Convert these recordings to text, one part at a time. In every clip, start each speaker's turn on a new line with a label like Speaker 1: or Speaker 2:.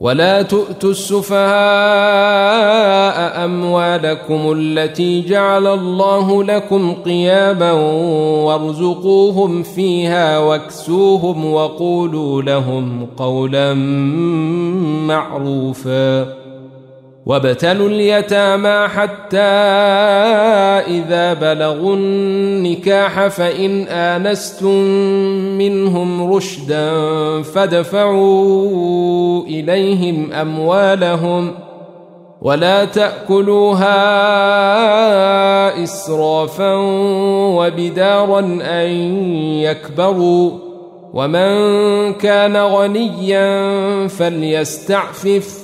Speaker 1: ولا تؤتوا السفهاء أموالكم التي جعل الله لكم قياما وارزقوهم فيها واكسوهم وقولوا لهم قولا معروفا وابتلوا اليتامى حتى إذا بلغوا النكاح فإن آنستم منهم رشدا فادفعوا إليهم أموالهم ولا تأكلوها إسرافا وبدارا أن يكبروا ومن كان غنيا فليستعفف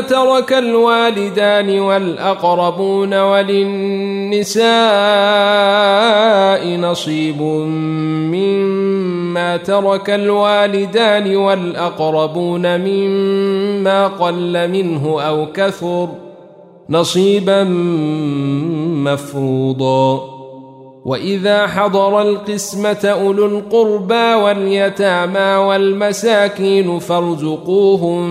Speaker 1: ترك الوالدان والأقربون وللنساء نصيب مما ترك الوالدان والأقربون مما قل منه أو كثر نصيبا مفروضا واذا حضر القسمه اولو القربى واليتامى والمساكين فارزقوهم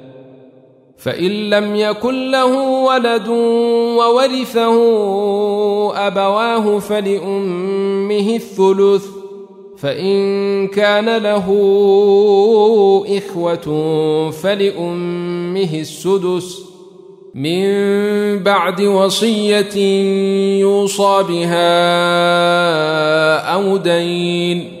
Speaker 1: فإن لم يكن له ولد وورثه أبواه فلأمه الثلث فإن كان له إخوة فلأمه السدس. من بعد وصية يوصى بها أو دين.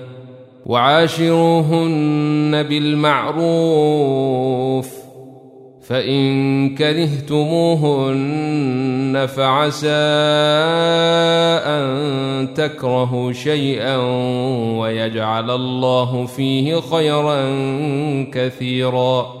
Speaker 1: وعاشروهن بالمعروف فإن كرهتموهن فعسى أن تكرهوا شيئا ويجعل الله فيه خيرا كثيرا.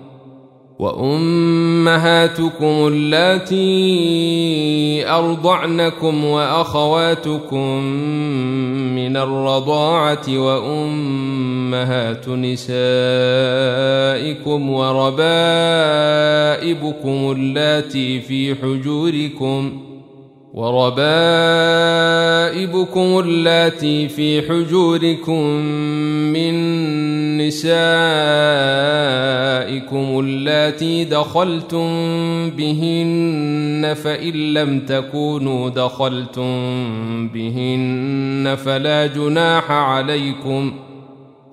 Speaker 1: وأمهاتكم اللاتي أرضعنكم وأخواتكم من الرضاعة وأمهات نسائكم وربائبكم اللاتي في حجوركم وربائبكم اللاتي في حجوركم من نسائكم اللاتي دخلتم بهن فإن لم تكونوا دخلتم بهن فلا جناح عليكم ۖ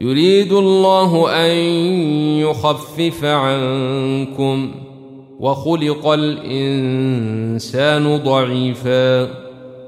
Speaker 1: يريد الله أن يخفف عنكم وخلق الإنسان ضعيفا.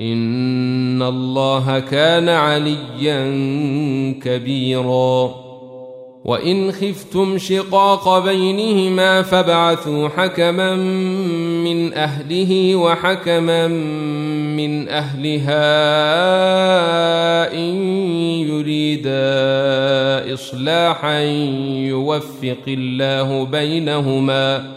Speaker 1: ان الله كان عليا كبيرا وان خفتم شقاق بينهما فابعثوا حكما من اهله وحكما من اهلها ان يريدا اصلاحا يوفق الله بينهما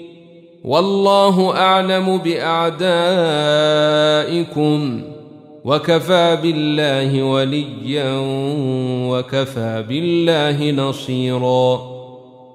Speaker 1: والله أعلم بأعدائكم وكفى بالله وليا وكفى بالله نصيرا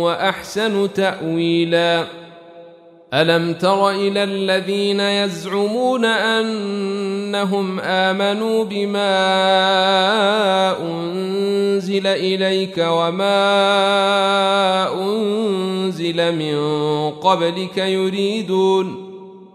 Speaker 1: وأحسن تأويلا. ألم تر إلى الذين يزعمون أنهم آمنوا بما أنزل إليك وما أنزل من قبلك يريدون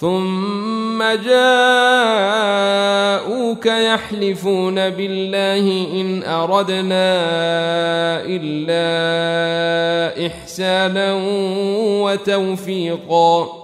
Speaker 1: ثم جاءوك يحلفون بالله إن أردنا إلا إحسانا وتوفيقا.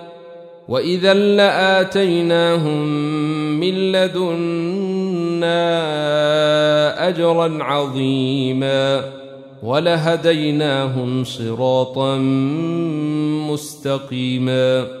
Speaker 1: واذا لاتيناهم من لدنا اجرا عظيما ولهديناهم صراطا مستقيما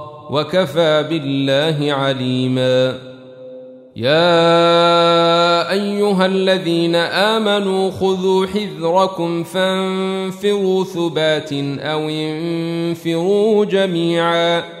Speaker 1: وكفى بالله عليما. يا أيها الذين آمنوا خذوا حذركم فانفروا ثبات أو انفروا جميعا.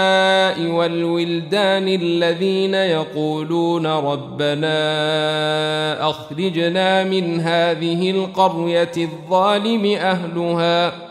Speaker 1: والولدان الذين يقولون ربنا أخرجنا من هذه القرية الظالم أهلها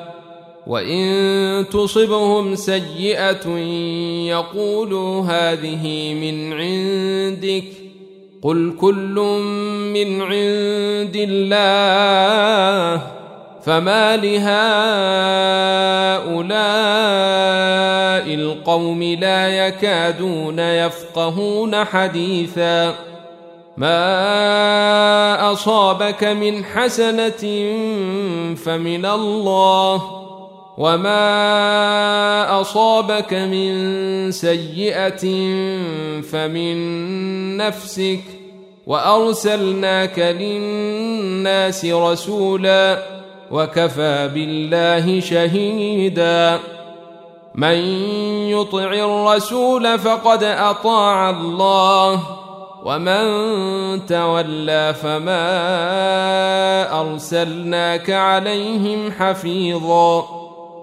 Speaker 1: وان تصبهم سيئه يقولوا هذه من عندك قل كل من عند الله فما لهؤلاء القوم لا يكادون يفقهون حديثا ما اصابك من حسنه فمن الله وما اصابك من سيئه فمن نفسك وارسلناك للناس رسولا وكفى بالله شهيدا من يطع الرسول فقد اطاع الله ومن تولى فما ارسلناك عليهم حفيظا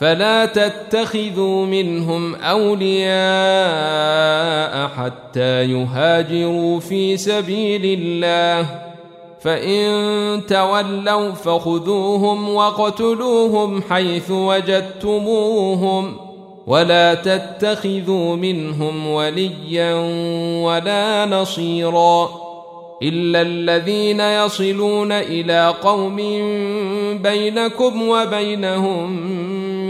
Speaker 1: فلا تتخذوا منهم أولياء حتى يهاجروا في سبيل الله. فإن تولوا فخذوهم وقتلوهم حيث وجدتموهم. ولا تتخذوا منهم وليا ولا نصيرا إلا الذين يصلون إلى قوم بينكم وبينهم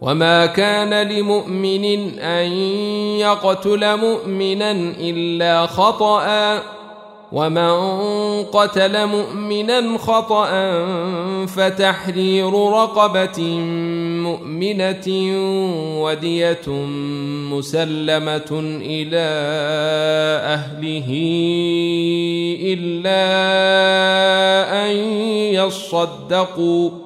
Speaker 1: وما كان لمؤمن ان يقتل مؤمنا الا خطأ ومن قتل مؤمنا خطأ فتحرير رقبة مؤمنة ودية مسلمة إلى أهله إلا أن يصدقوا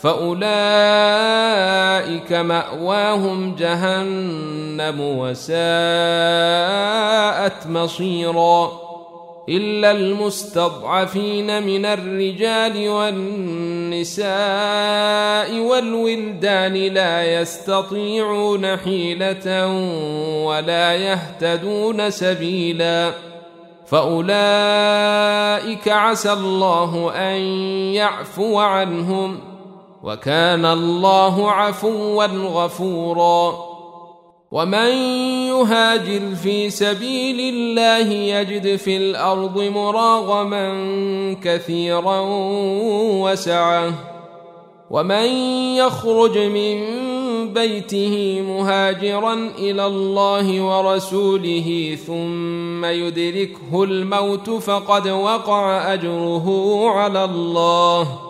Speaker 1: فأولئك مأواهم جهنم وساءت مصيرا إلا المستضعفين من الرجال والنساء والولدان لا يستطيعون حيلة ولا يهتدون سبيلا فأولئك عسى الله أن يعفو عنهم وكان الله عفوا غفورا. ومن يهاجر في سبيل الله يجد في الأرض مراغما كثيرا وسعة. ومن يخرج من بيته مهاجرا إلى الله ورسوله ثم يدركه الموت فقد وقع أجره على الله.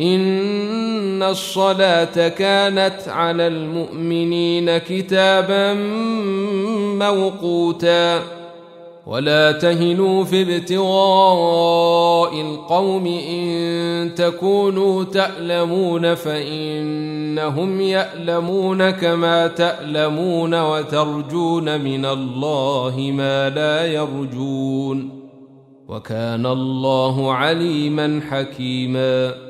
Speaker 1: ان الصلاه كانت على المؤمنين كتابا موقوتا ولا تهنوا في ابتغاء القوم ان تكونوا تألمون فإنهم يألمون كما تألمون وترجون من الله ما لا يرجون وكان الله عليما حكيما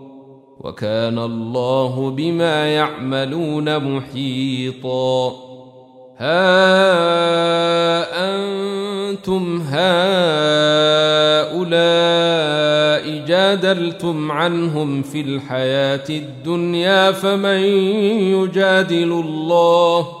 Speaker 1: وكان الله بما يعملون محيطا. ها أنتم هؤلاء جادلتم عنهم في الحياة الدنيا فمن يجادل الله؟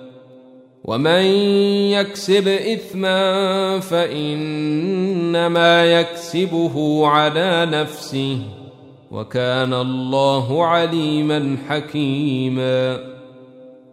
Speaker 1: ومن يكسب اثما فانما يكسبه على نفسه وكان الله عليما حكيما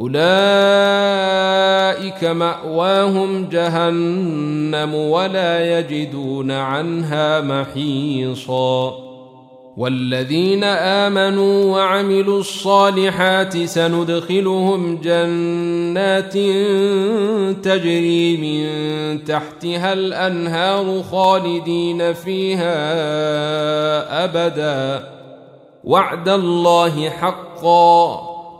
Speaker 1: أولئك مأواهم جهنم ولا يجدون عنها محيصا. والذين آمنوا وعملوا الصالحات سندخلهم جنات تجري من تحتها الأنهار خالدين فيها أبدا. وعد الله حقا.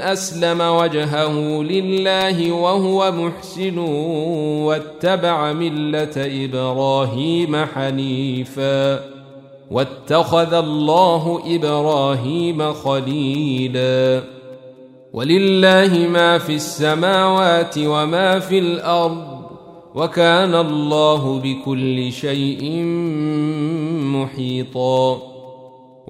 Speaker 1: أسلم وجهه لله وهو محسن واتبع ملة إبراهيم حنيفا واتخذ الله إبراهيم خليلا ولله ما في السماوات وما في الأرض وكان الله بكل شيء محيطا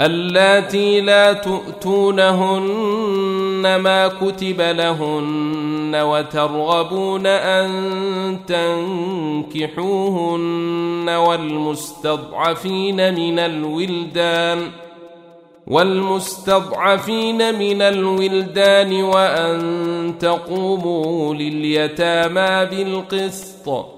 Speaker 1: اللاتي لا تؤتونهن ما كتب لهن وترغبون أن تنكحوهن والمستضعفين من الولدان والمستضعفين من الولدان وأن تقوموا لليتامى بالقسط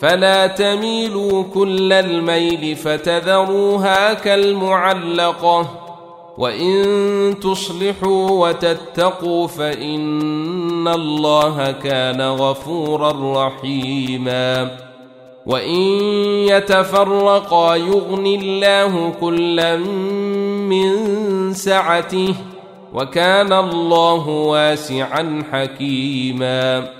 Speaker 1: فلا تميلوا كل الميل فتذروها كالمعلقة. وإن تصلحوا وتتقوا فإن الله كان غفورا رحيما. وإن يتفرقا يغن الله كلا من سعته وكان الله واسعا حكيما.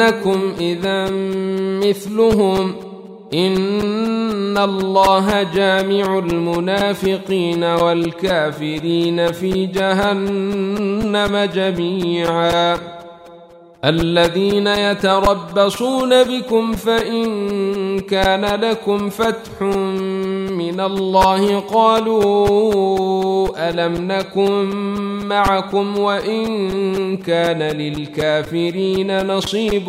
Speaker 1: انكم إذا مثلهم إن الله جامع المنافقين والكافرين في جهنم جميعا. الذين يتربصون بكم فإن كان لكم فتح من الله قالوا ألم نكن معكم وإن كان للكافرين نصيب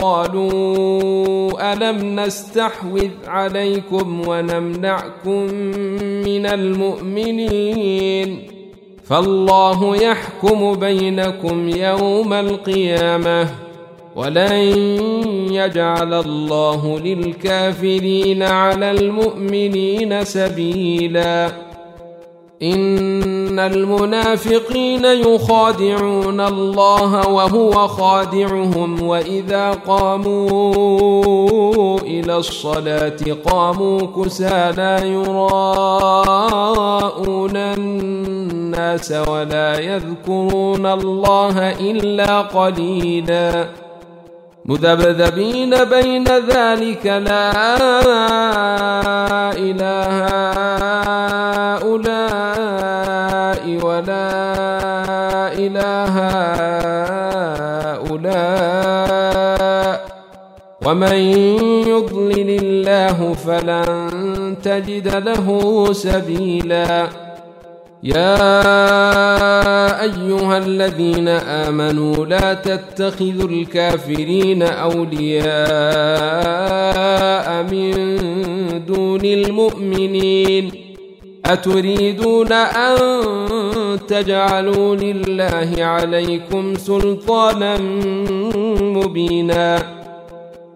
Speaker 1: قالوا ألم نستحوذ عليكم ونمنعكم من المؤمنين فالله يحكم بينكم يوم القيامة ولن يجعل الله للكافرين على المؤمنين سبيلا. إن المنافقين يخادعون الله وهو خادعهم وإذا قاموا إلى الصلاة قاموا كسى لا يراءون الناس ولا يذكرون الله إلا قليلا. مذبذبين بين ذلك لا إله هؤلاء ولا إله هؤلاء. ومن يضلل الله فلن تجد له سبيلاً. يا أيها الذين آمنوا لا تتخذوا الكافرين أولياء من دون المؤمنين أتريدون أن تجعلوا لله عليكم سلطانا مبينا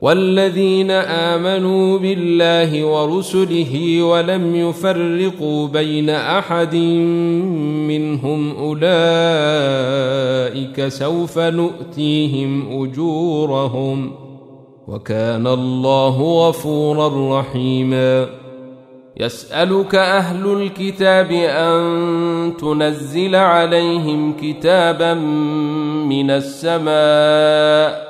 Speaker 1: والذين آمنوا بالله ورسله ولم يفرقوا بين أحد منهم أولئك سوف نؤتيهم أجورهم وكان الله غفورا رحيما. يسألك أهل الكتاب أن تنزل عليهم كتابا من السماء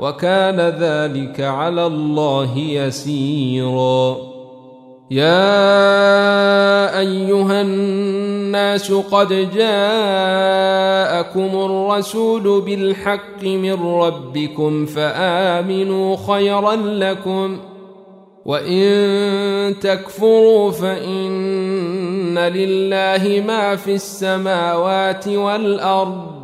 Speaker 1: وكان ذلك على الله يسيرا. يا أيها الناس قد جاءكم الرسول بالحق من ربكم فآمنوا خيرا لكم وإن تكفروا فإن لله ما في السماوات والأرض.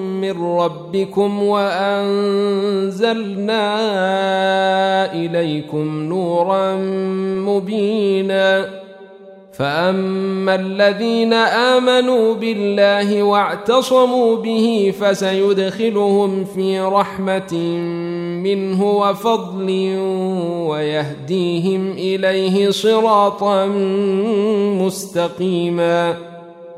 Speaker 1: من ربكم وأنزلنا إليكم نورا مبينا. فأما الذين آمنوا بالله واعتصموا به فسيدخلهم في رحمة منه وفضل ويهديهم إليه صراطا مستقيما.